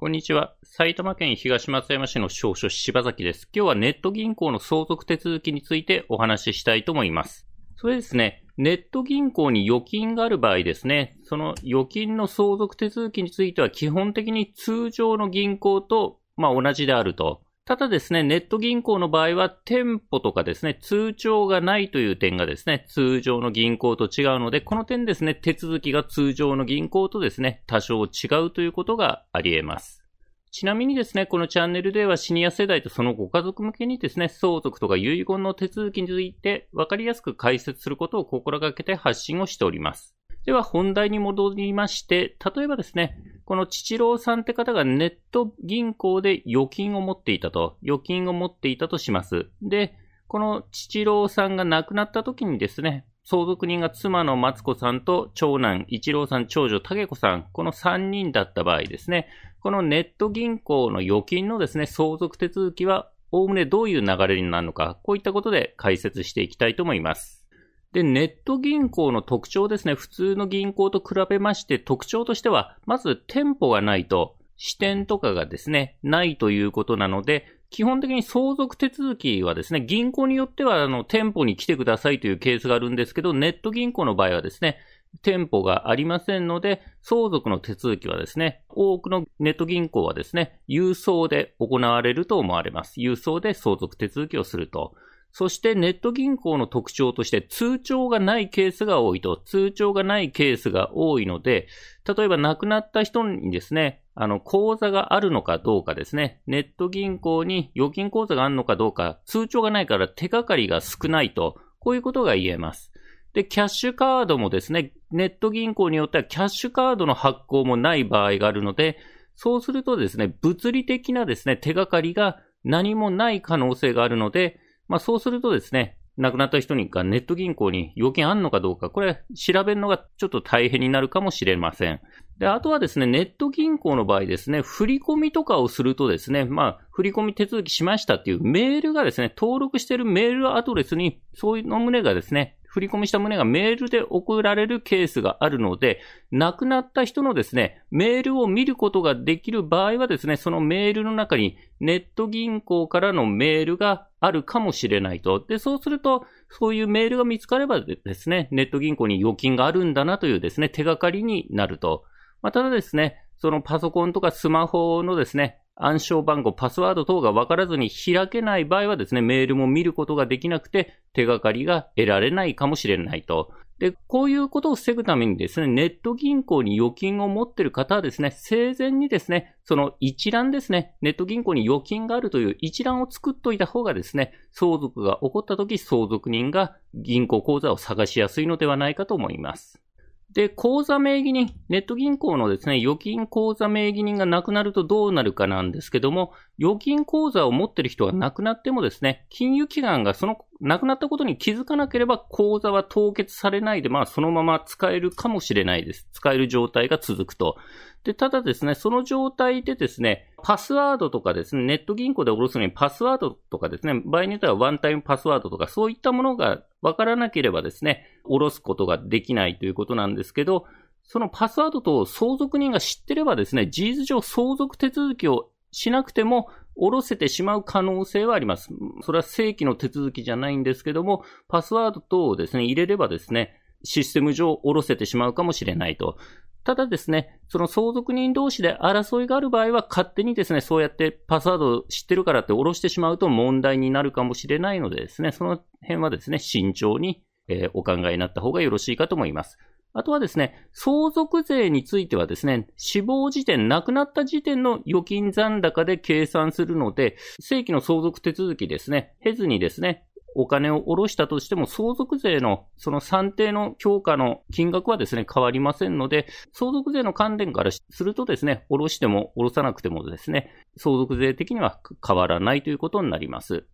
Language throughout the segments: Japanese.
こんにちは。埼玉県東松山市の少書柴崎です。今日はネット銀行の相続手続きについてお話ししたいと思います。それですね、ネット銀行に預金がある場合ですね、その預金の相続手続きについては基本的に通常の銀行と、まあ、同じであると。ただですね、ネット銀行の場合は店舗とかですね、通帳がないという点がですね、通常の銀行と違うので、この点ですね、手続きが通常の銀行とですね、多少違うということがあり得ます。ちなみにですね、このチャンネルではシニア世代とそのご家族向けにですね、相続とか遺言の手続きについて分かりやすく解説することを心がけて発信をしております。では本題に戻りまして、例えばですね、この父郎さんって方がネット銀行で預金を持っていたと、預金を持っていたとします。で、この父郎さんが亡くなった時にですね、相続人が妻の松子さんと長男一郎さん、長女武子さん、この3人だった場合ですね、このネット銀行の預金のですね、相続手続きは、おおむねどういう流れになるのか、こういったことで解説していきたいと思います。で、ネット銀行の特徴ですね、普通の銀行と比べまして特徴としては、まず店舗がないと、支店とかがですね、ないということなので、基本的に相続手続きはですね、銀行によってはあの店舗に来てくださいというケースがあるんですけど、ネット銀行の場合はですね、店舗がありませんので、相続の手続きはですね、多くのネット銀行はですね、郵送で行われると思われます。郵送で相続手続きをすると。そしてネット銀行の特徴として通帳がないケースが多いと。通帳がないケースが多いので、例えば亡くなった人にですね、あの、口座があるのかどうかですね。ネット銀行に預金口座があるのかどうか、通帳がないから手がかりが少ないと。こういうことが言えます。で、キャッシュカードもですね、ネット銀行によってはキャッシュカードの発行もない場合があるので、そうするとですね、物理的なですね、手がかりが何もない可能性があるので、まあそうするとですね、亡くなった人にがネット銀行に預金あんのかどうか、これ調べるのがちょっと大変になるかもしれません。で、あとはですね、ネット銀行の場合ですね、振り込みとかをするとですね、まあ、振り込み手続きしましたっていうメールがですね、登録してるメールアドレスに、そういうの旨がですね、振り込みした旨がメールで送られるケースがあるので、亡くなった人のですね、メールを見ることができる場合はですね、そのメールの中にネット銀行からのメールがあるかもしれないと。で、そうすると、そういうメールが見つかればですね、ネット銀行に預金があるんだなというですね、手がかりになると。まあ、ただですね、そのパソコンとかスマホのですね、暗証番号、パスワード等が分からずに開けない場合はですね、メールも見ることができなくて手がかりが得られないかもしれないと。で、こういうことを防ぐためにですね、ネット銀行に預金を持っている方はですね、生前にですね、その一覧ですね、ネット銀行に預金があるという一覧を作っといた方がですね、相続が起こった時、相続人が銀行口座を探しやすいのではないかと思います。で、口座名義人、ネット銀行のですね、預金口座名義人がなくなるとどうなるかなんですけども、預金口座を持ってる人が亡くなってもですね、金融機関がその亡くなったことに気づかなければ口座は凍結されないで、まあそのまま使えるかもしれないです。使える状態が続くと。で、ただですね、その状態でですね、パスワードとかですね、ネット銀行で下ろすのにパスワードとかですね、場合によってはワンタイムパスワードとかそういったものがわからなければですね、下ろすことができないということなんですけど、そのパスワードと相続人が知ってればですね、事実上相続手続きをしなくても、下ろせてしまう可能性はあります。それは正規の手続きじゃないんですけども、パスワード等をですね、入れればですね、システム上下ろせてしまうかもしれないと。ただですね、その相続人同士で争いがある場合は勝手にですね、そうやってパスワード知ってるからって下ろしてしまうと問題になるかもしれないのでですね、その辺はですね、慎重に、え、お考えになった方がよろしいかと思います。あとはですね、相続税についてはですね、死亡時点、亡くなった時点の預金残高で計算するので、正規の相続手続きですね、経ずにですね、お金を下ろしたとしても、相続税のその算定の強化の金額はですね、変わりませんので、相続税の観点からするとですね、下ろしても下ろさなくてもですね、相続税的には変わらないということになります。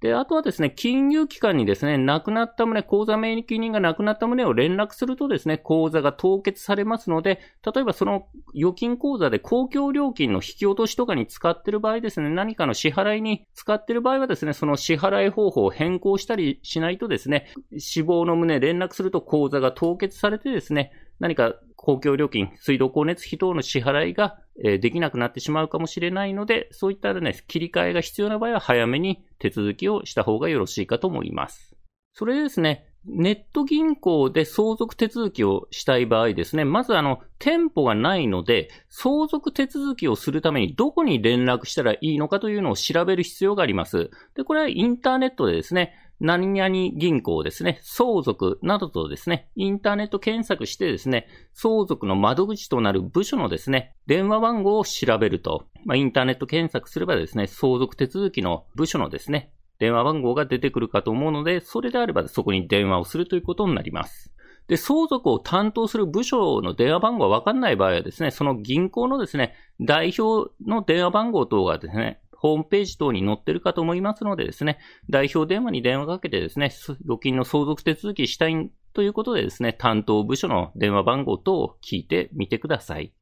で、あとはですね、金融機関にですね、亡くなった旨、口座名義人が亡くなった旨を連絡するとですね、口座が凍結されますので、例えばその預金口座で公共料金の引き落としとかに使っている場合ですね、何かの支払いに使っている場合はですね、その支払い方法を変更したりしないとですね、死亡の旨連絡すると口座が凍結されてですね、何か公共料金、水道光熱費等の支払いが、できなくなってしまうかもしれないので、そういったね、切り替えが必要な場合は早めに手続きをした方がよろしいかと思います。それでですね、ネット銀行で相続手続きをしたい場合ですね、まずあの、店舗がないので、相続手続きをするためにどこに連絡したらいいのかというのを調べる必要があります。で、これはインターネットでですね、何々銀行ですね、相続などとですね、インターネット検索してですね、相続の窓口となる部署のですね、電話番号を調べると、まあ、インターネット検索すればですね、相続手続きの部署のですね、電話番号が出てくるかと思うので、それであればそこに電話をするということになります。で、相続を担当する部署の電話番号がわかんない場合はですね、その銀行のですね、代表の電話番号等がですね、ホームページ等に載ってるかと思いますのでですね、代表電話に電話かけてですね、預金の相続手続きしたいということでですね、担当部署の電話番号等を聞いてみてください。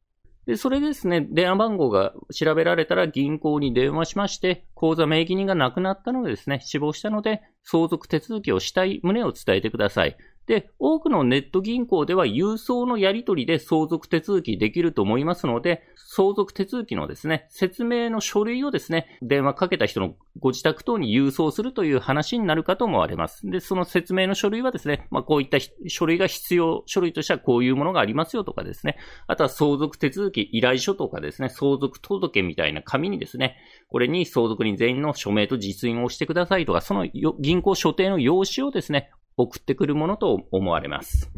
で、それですね、電話番号が調べられたら銀行に電話しまして、口座名義人が亡くなったのでですね、死亡したので、相続手続きをしたい旨を伝えてください。で、多くのネット銀行では郵送のやり取りで相続手続きできると思いますので、相続手続きのですね、説明の書類をですね、電話かけた人のご自宅等に郵送するという話になるかと思われます。で、その説明の書類はですね、まあ、こういった書類が必要、書類としてはこういうものがありますよとかですね、あとは相続手続き依頼書とかですね、相続届みたいな紙にですね、これに相続人全員の署名と実印をしてくださいとか、その銀行所定の用紙をですね、送ってくるものと思われます。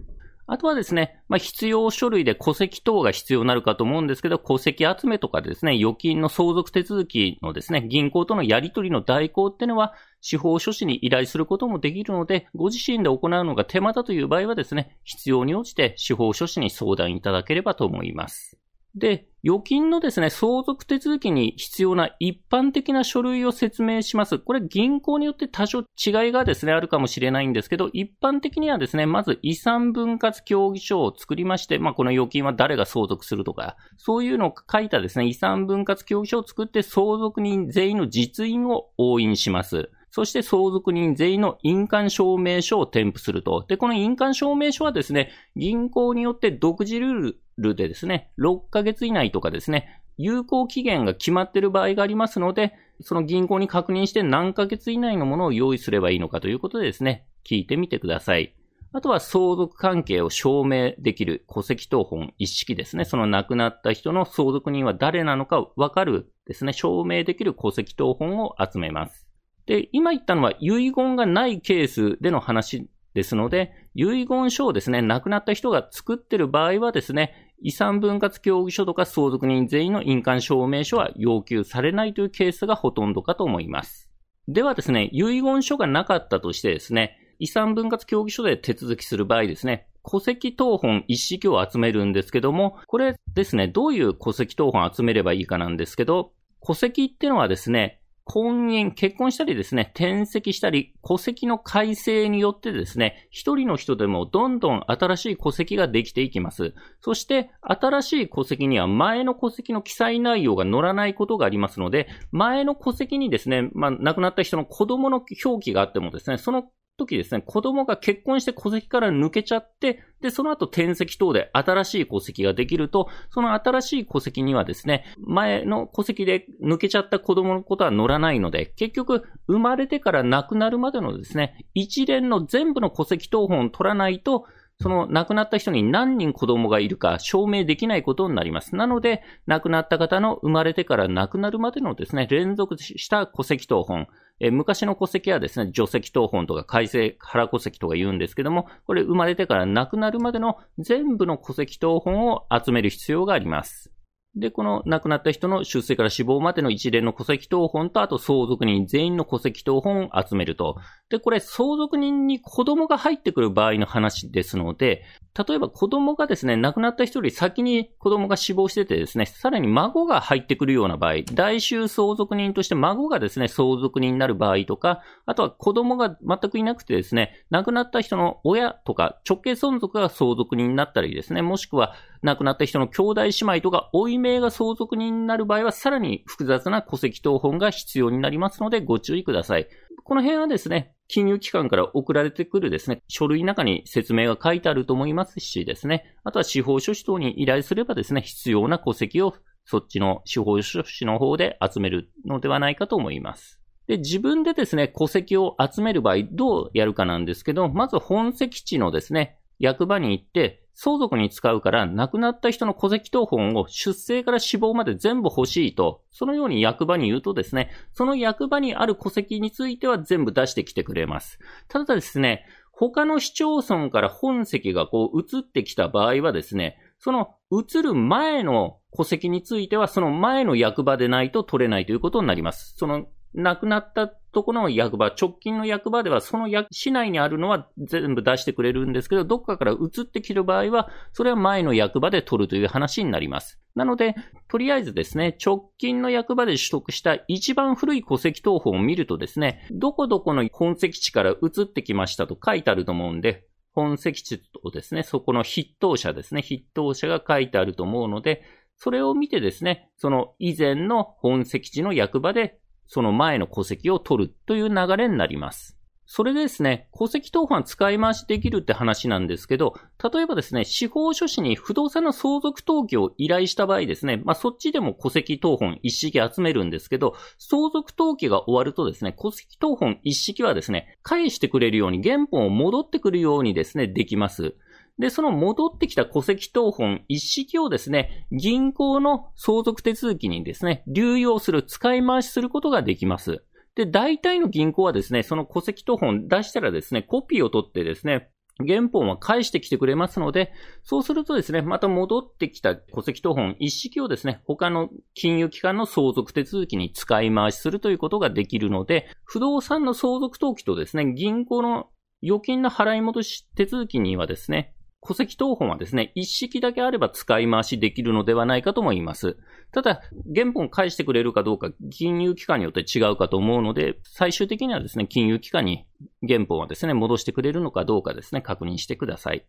あとはですね、まあ、必要書類で戸籍等が必要になるかと思うんですけど、戸籍集めとかですね、預金の相続手続きのですね、銀行とのやり取りの代行っていうのは、司法書士に依頼することもできるので、ご自身で行うのが手間だという場合はですね、必要に応じて司法書士に相談いただければと思います。で、預金のですね、相続手続きに必要な一般的な書類を説明します。これ銀行によって多少違いがですね、あるかもしれないんですけど、一般的にはですね、まず遺産分割協議書を作りまして、まあこの預金は誰が相続するとか、そういうのを書いたですね、遺産分割協議書を作って相続人全員の実印を押印します。そして相続人全員の印鑑証明書を添付すると。で、この印鑑証明書はですね、銀行によって独自ルールルでですね、6ヶ月以内とかですね、有効期限が決まっている場合がありますので、その銀行に確認して何ヶ月以内のものを用意すればいいのかということでですね、聞いてみてください。あとは相続関係を証明できる戸籍謄本一式ですね。その亡くなった人の相続人は誰なのかわかるですね、証明できる戸籍謄本を集めます。で、今言ったのは遺言がないケースでの話ですので、遺言書をですね、亡くなった人が作ってる場合はですね、遺産分割協議書とか相続人全員の印鑑証明書は要求されないというケースがほとんどかと思います。ではですね、遺言書がなかったとしてですね、遺産分割協議書で手続きする場合ですね、戸籍謄本一式を集めるんですけども、これですね、どういう戸籍謄本を集めればいいかなんですけど、戸籍ってのはですね、婚姻、結婚したりですね、転籍したり、戸籍の改正によってですね、一人の人でもどんどん新しい戸籍ができていきます。そして、新しい戸籍には前の戸籍の記載内容が載らないことがありますので、前の戸籍にですね、まあ、亡くなった人の子供の表記があってもですね、その時ですね、子供が結婚して戸籍から抜けちゃって、で、その後転籍等で新しい戸籍ができると、その新しい戸籍にはですね、前の戸籍で抜けちゃった子供のことは載らないので、結局、生まれてから亡くなるまでのですね、一連の全部の戸籍謄本を取らないと、その亡くなった人に何人子供がいるか証明できないことになります。なので、亡くなった方の生まれてから亡くなるまでのですね、連続した戸籍謄本、え昔の戸籍はですね、除籍等本とか改正原戸籍とか言うんですけども、これ生まれてから亡くなるまでの全部の戸籍等本を集める必要があります。で、この亡くなった人の出生から死亡までの一連の戸籍謄本と、あと相続人全員の戸籍謄本を集めると。で、これ相続人に子供が入ってくる場合の話ですので、例えば子供がですね、亡くなった人より先に子供が死亡しててですね、さらに孫が入ってくるような場合、代収相続人として孫がですね、相続人になる場合とか、あとは子供が全くいなくてですね、亡くなった人の親とか直系存続が相続人になったりですね、もしくは亡くなった人の兄弟姉妹とか、追い名が相続人になる場合は、さらに複雑な戸籍謄本が必要になりますので、ご注意ください。この辺はですね、金融機関から送られてくるですね、書類の中に説明が書いてあると思いますしですね、あとは司法書士等に依頼すればですね、必要な戸籍をそっちの司法書士の方で集めるのではないかと思います。で、自分でですね、戸籍を集める場合どうやるかなんですけど、まず本籍地のですね、役場に行って、相続に使うから亡くなった人の戸籍謄本を出生から死亡まで全部欲しいと、そのように役場に言うとですね、その役場にある戸籍については全部出してきてくれます。ただですね、他の市町村から本籍がこう移ってきた場合はですね、その移る前の戸籍についてはその前の役場でないと取れないということになります。その亡くなったところの役場、直近の役場ではその市内にあるのは全部出してくれるんですけど、どっかから移ってきる場合は、それは前の役場で取るという話になります。なので、とりあえずですね、直近の役場で取得した一番古い戸籍謄本を見るとですね、どこどこの本籍地から移ってきましたと書いてあると思うんで、本籍地とですね、そこの筆頭者ですね、筆頭者が書いてあると思うので、それを見てですね、その以前の本籍地の役場でその前の戸籍を取るという流れになります。それでですね、戸籍当番使い回しできるって話なんですけど、例えばですね、司法書士に不動産の相続登記を依頼した場合ですね、まあそっちでも戸籍当本一式集めるんですけど、相続登記が終わるとですね、戸籍当本一式はですね、返してくれるように原本を戻ってくるようにですね、できます。で、その戻ってきた戸籍謄本一式をですね、銀行の相続手続きにですね、流用する、使い回しすることができます。で、大体の銀行はですね、その戸籍謄本出したらですね、コピーを取ってですね、原本は返してきてくれますので、そうするとですね、また戻ってきた戸籍謄本一式をですね、他の金融機関の相続手続きに使い回しするということができるので、不動産の相続登記とですね、銀行の預金の払い戻し手続きにはですね、戸籍謄本はですね、一式だけあれば使い回しできるのではないかと思います。ただ、原本返してくれるかどうか、金融機関によって違うかと思うので、最終的にはですね、金融機関に原本はですね、戻してくれるのかどうかですね、確認してください。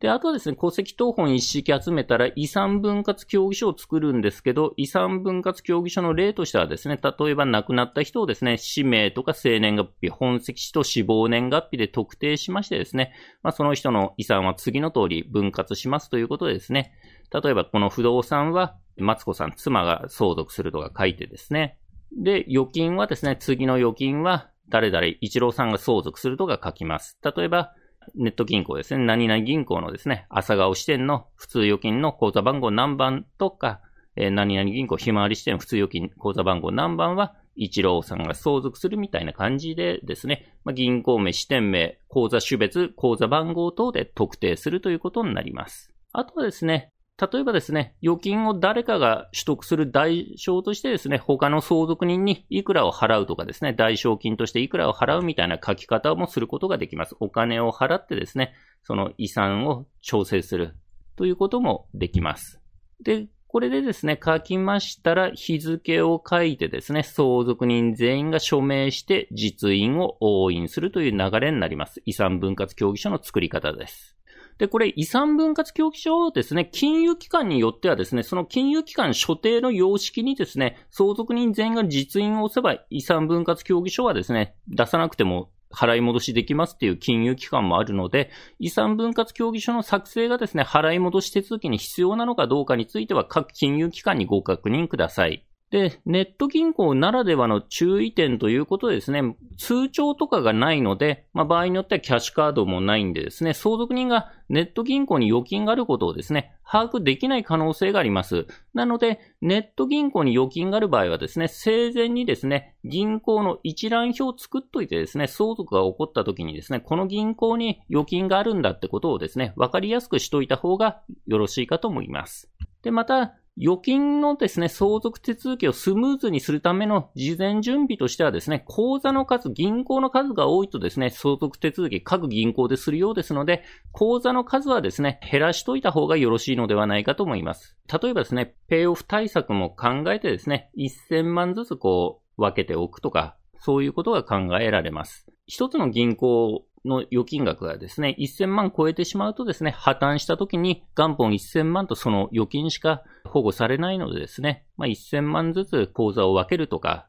で、あとはですね、戸籍謄本一式集めたら遺産分割協議書を作るんですけど、遺産分割協議書の例としてはですね、例えば亡くなった人をですね、氏名とか生年月日、本籍地と死亡年月日で特定しましてですね、まあ、その人の遺産は次の通り分割しますということでですね、例えばこの不動産は、マツコさん、妻が相続するとか書いてですね、で、預金はですね、次の預金は、誰々、一郎さんが相続するとか書きます。例えば、ネット銀行ですね、何々銀行のですね、朝顔支店の普通預金の口座番号何番とか、えー、何々銀行ひまわり支店普通預金口座番号何番は、一郎さんが相続するみたいな感じでですね、まあ、銀行名、支店名、口座種別、口座番号等で特定するということになります。あとはですね、例えばですね、預金を誰かが取得する代償としてですね、他の相続人にいくらを払うとかですね、代償金としていくらを払うみたいな書き方もすることができます。お金を払ってですね、その遺産を調整するということもできます。で、これでですね、書きましたら日付を書いてですね、相続人全員が署名して実印を押印するという流れになります。遺産分割協議書の作り方です。で、これ遺産分割協議書をですね、金融機関によってはですね、その金融機関所定の様式にですね、相続人全員が実印を押せば遺産分割協議書はですね、出さなくても払い戻しできますっていう金融機関もあるので、遺産分割協議書の作成がですね、払い戻し手続きに必要なのかどうかについては各金融機関にご確認ください。で、ネット銀行ならではの注意点ということでですね、通帳とかがないので、まあ、場合によってはキャッシュカードもないんでですね、相続人がネット銀行に預金があることをですね、把握できない可能性があります。なので、ネット銀行に預金がある場合はですね、生前にですね、銀行の一覧表を作っといてですね、相続が起こった時にですね、この銀行に預金があるんだってことをですね、わかりやすくしといた方がよろしいかと思います。で、また、預金のですね、相続手続きをスムーズにするための事前準備としてはですね、口座の数、銀行の数が多いとですね、相続手続き各銀行でするようですので、口座の数はですね、減らしといた方がよろしいのではないかと思います。例えばですね、ペイオフ対策も考えてですね、1000万ずつこう分けておくとか、そういうことが考えられます。一つの銀行の預金額がですね、1000万超えてしまうとですね、破綻した時に元本1000万とその預金しか保護されないのでですね、まあ、1000万ずつ口座を分けるとか、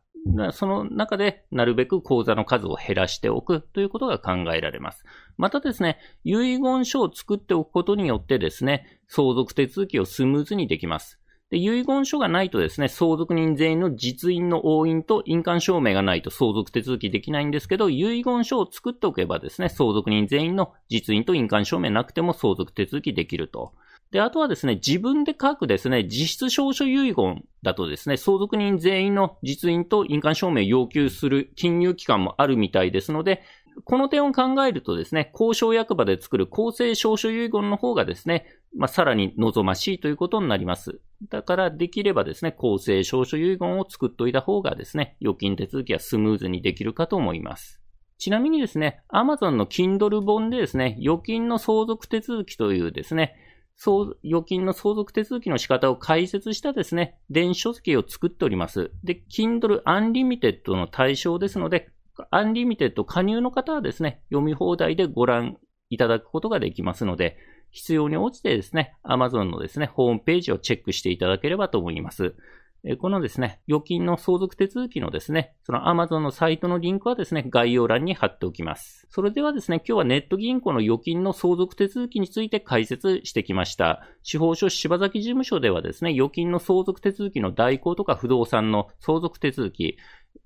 その中でなるべく口座の数を減らしておくということが考えられます。またですね、遺言書を作っておくことによってですね、相続手続きをスムーズにできます。で、遺言書がないとですね、相続人全員の実印の押印と印鑑証明がないと相続手続きできないんですけど、遺言書を作っておけばですね、相続人全員の実印と印鑑証明なくても相続手続きできると。で、あとはですね、自分で書くですね、実質証書遺言だとですね、相続人全員の実印と印鑑証明を要求する金融機関もあるみたいですので、この点を考えるとですね、交渉役場で作る公正証書遺言の方がですね、まあ、さらに望ましいということになります。だからできればですね、公正証書遺言を作っておいた方がですね、預金手続きはスムーズにできるかと思います。ちなみにですね、Amazon の Kindle 本でですね、預金の相続手続きというですね、預金の相続手続きの仕方を解説したですね、電子書籍を作っております。で、Kindle Unlimited の対象ですので、アンリミテッド加入の方はですね、読み放題でご覧いただくことができますので、必要に応じてですね、Amazon のですね、ホームページをチェックしていただければと思います。このですね、預金の相続手続きのですね、その Amazon のサイトのリンクはですね、概要欄に貼っておきます。それではですね、今日はネット銀行の預金の相続手続きについて解説してきました。司法書士柴崎事務所ではですね、預金の相続手続きの代行とか不動産の相続手続き、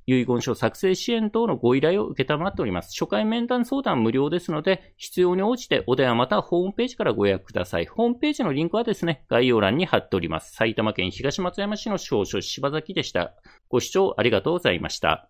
遺言書作成支援等のご依頼を受けたまっております。初回面談相談無料ですので、必要に応じてお電話またはホームページからご予約ください。ホームページのリンクはですね、概要欄に貼っております。埼玉県東松山市の少々柴崎でした。ご視聴ありがとうございました。